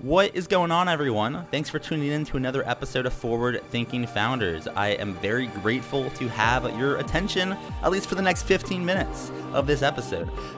What is going on, everyone? Thanks for tuning in to another episode of Forward Thinking Founders. I am very grateful to have your attention, at least for the next 15 minutes of this episode.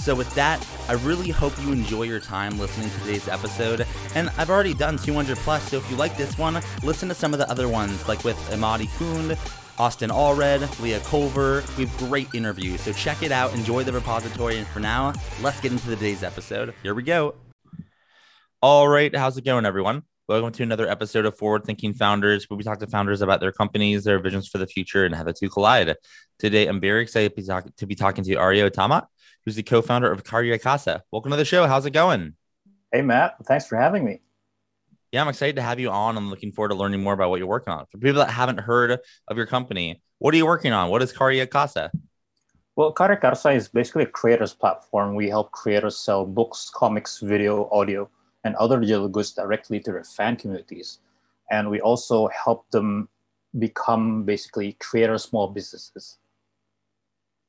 So, with that, I really hope you enjoy your time listening to today's episode. And I've already done 200 plus, so if you like this one, listen to some of the other ones, like with Amadi Kund, Austin Allred, Leah Culver. We have great interviews, so check it out. Enjoy the repository. And for now, let's get into today's episode. Here we go. All right, how's it going, everyone? Welcome to another episode of Forward Thinking Founders, where we talk to founders about their companies, their visions for the future, and how the two collide. Today, I'm very excited to be, talk- to be talking to Ario Tamat who's the co-founder of KaryaKarsa. Welcome to the show. How's it going? Hey, Matt. Thanks for having me. Yeah, I'm excited to have you on. I'm looking forward to learning more about what you're working on. For people that haven't heard of your company, what are you working on? What is KaryaKarsa? Well, KaryaKarsa is basically a creators platform. We help creators sell books, comics, video, audio, and other digital goods directly to their fan communities. And we also help them become basically creator small businesses.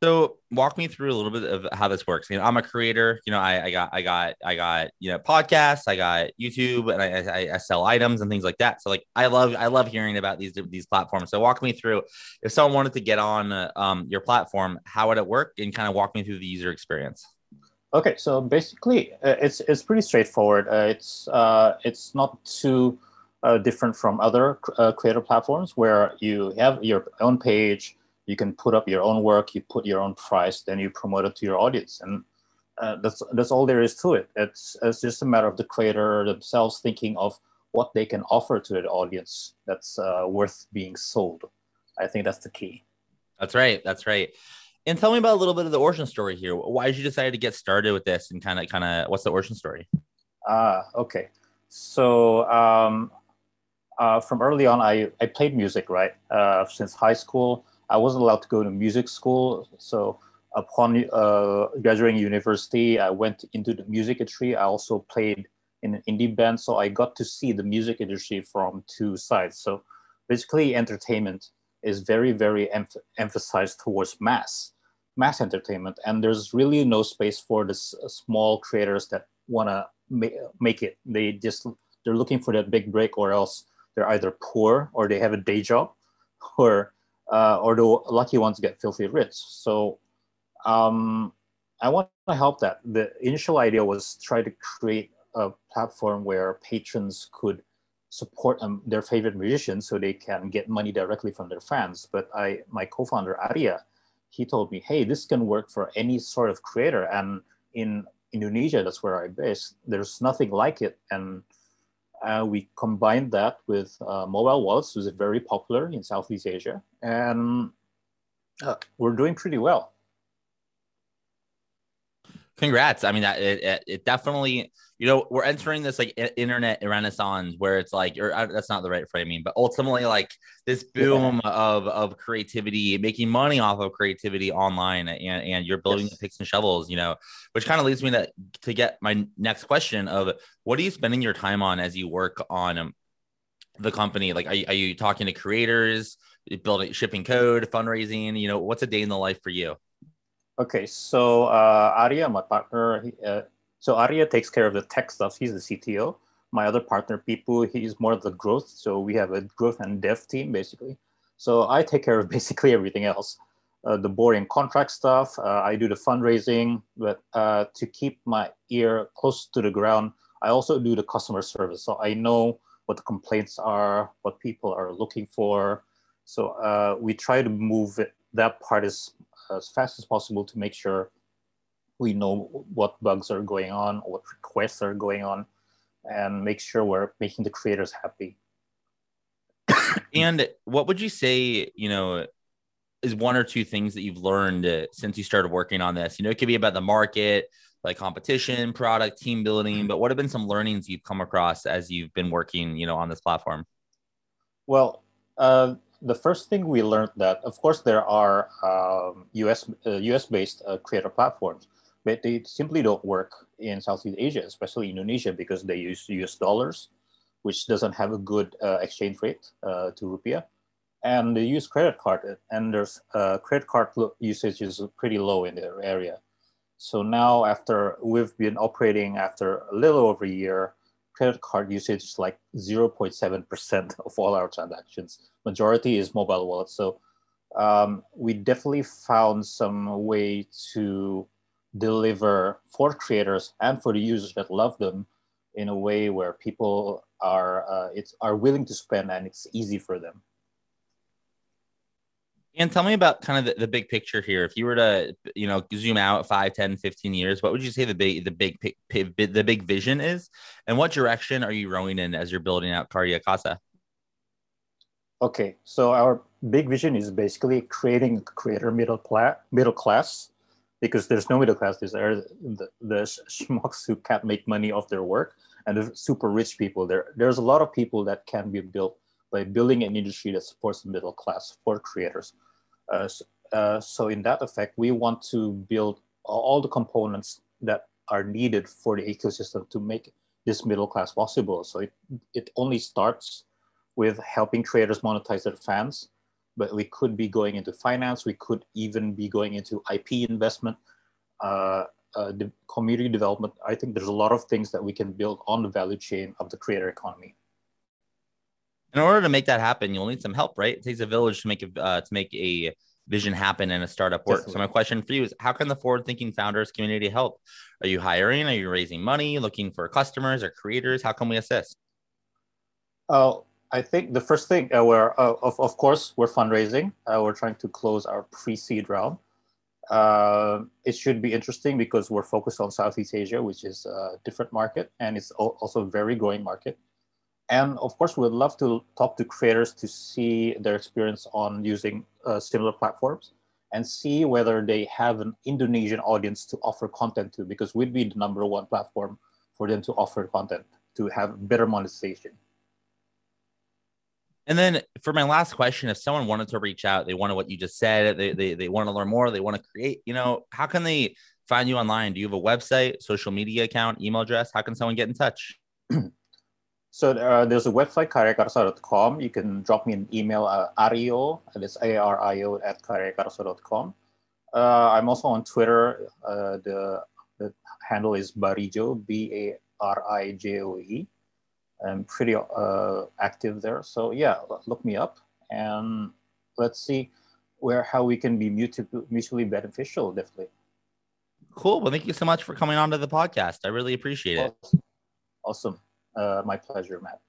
So walk me through a little bit of how this works. You know, I'm a creator. You know, I, I got, I got, I got, you know, podcasts. I got YouTube, and I, I, I, sell items and things like that. So like, I love, I love hearing about these these platforms. So walk me through if someone wanted to get on uh, um, your platform, how would it work, and kind of walk me through the user experience. Okay, so basically, uh, it's it's pretty straightforward. Uh, it's uh, it's not too uh, different from other uh, creator platforms where you have your own page you can put up your own work, you put your own price, then you promote it to your audience, and uh, that's that's all there is to it. It's it's just a matter of the creator themselves thinking of what they can offer to the audience that's uh, worth being sold. I think that's the key. That's right. That's right. And tell me about a little bit of the origin story here. Why did you decide to get started with this, and kind of kind of what's the origin story? Ah, uh, okay. So um, uh, from early on, I, I played music, right? Uh, since high school, I wasn't allowed to go to music school. So upon uh, graduating university, I went into the music industry. I also played in an indie band. So I got to see the music industry from two sides. So basically entertainment is very, very emph- emphasized towards mass, mass entertainment. And there's really no space for the s- small creators that want to ma- make it. They just, they're looking for that big break or else they're either poor or they have a day job or uh, or the lucky ones get filthy rich. So um, I want to help that. The initial idea was try to create a platform where patrons could support um, their favorite musicians so they can get money directly from their fans. But I, my co-founder Arya, he told me, hey, this can work for any sort of creator. And in Indonesia, that's where I base. There's nothing like it. And uh, we combined that with uh, mobile wallets, which is very popular in Southeast Asia, and uh, we're doing pretty well. Congrats! I mean, that it, it, definitely, you know, we're entering this like internet renaissance where it's like, or that's not the right framing, but ultimately, like this boom yeah. of of creativity, making money off of creativity online, and and you're building yes. the picks and shovels, you know, which kind of leads me to to get my next question of what are you spending your time on as you work on um, the company? Like, are you, are you talking to creators, building, shipping code, fundraising? You know, what's a day in the life for you? Okay, so uh, Arya, my partner, he, uh, so Arya takes care of the tech stuff. He's the CTO. My other partner, Pipu, he's more of the growth. So we have a growth and dev team basically. So I take care of basically everything else. Uh, the boring contract stuff. Uh, I do the fundraising, but uh, to keep my ear close to the ground, I also do the customer service. So I know what the complaints are, what people are looking for. So uh, we try to move it, that part as, as fast as possible to make sure we know what bugs are going on, what requests are going on, and make sure we're making the creators happy. and what would you say, you know, is one or two things that you've learned uh, since you started working on this? You know, it could be about the market, like competition, product, team building, but what have been some learnings you've come across as you've been working, you know, on this platform? Well, uh, the first thing we learned that, of course, there are um, US uh, US based uh, creator platforms, but they simply don't work in Southeast Asia, especially Indonesia, because they use US dollars, which doesn't have a good uh, exchange rate uh, to rupiah, and they use credit card, and there's uh, credit card usage is pretty low in their area. So now, after we've been operating after a little over a year, credit card usage is like 0.7% of all our transactions. Majority is mobile wallets. So um, we definitely found some way to deliver for creators and for the users that love them in a way where people are uh, it's are willing to spend and it's easy for them. And tell me about kind of the, the, big picture here. If you were to, you know, zoom out 5, 10, 15 years, what would you say the big, the big, the big vision is? And what direction are you rowing in as you're building out KaryaKarsa? Okay, so our big vision is basically creating a creator middle class, middle class, because there's no middle class. There's the, the schmucks who can't make money off their work, and the super rich people. There, there's a lot of people that can be built by building an industry that supports the middle class for creators. Uh, uh, so in that effect, we want to build all the components that are needed for the ecosystem to make this middle class possible. So it, it only starts with helping creators monetize their fans, but we could be going into finance, we could even be going into IP investment, uh, uh, community development. I think there's a lot of things that we can build on the value chain of the creator economy in order to make that happen, you'll need some help, right? It takes a village to make a uh, to make a vision happen in a startup work. Definitely. So my question for you is how can the forward thinking founders community help? Are you hiring? Are you raising money, looking for customers or creators? How can we assist? Oh, I think the first thing uh, we're uh, of, of course we're fundraising. Uh, we're trying to close our pre-seed round. Uh, it should be interesting because we're focused on Southeast Asia, which is a different market and it's also a very growing market. And of course, we'd love to talk to creators to see their experience on using uh, similar platforms and see whether they have an Indonesian audience to offer content to, because we'd be the number one platform for them to offer content to have better monetization. And then for my last question, if someone wanted to reach out, they wanted what you just said, they, they, they want to learn more, they want to create, you know, how can they find you online? Do you have a website, social media account, email address? How can someone get in touch? So uh, there's a website, karyakarsa.com. You can drop me an email, uh, ario, that's A-R-I-O at karyakarsa.com. Uh, I'm also on Twitter. Uh, the, the handle is Barijo, B-A-R-I-J-O-E. I'm pretty uh, active there. So yeah, look me up and let's see where how we can be mutually, mutually beneficial, definitely. Cool. Well, thank you so much for coming on to the podcast. I really appreciate it. Awesome. Uh, my pleasure, Matt.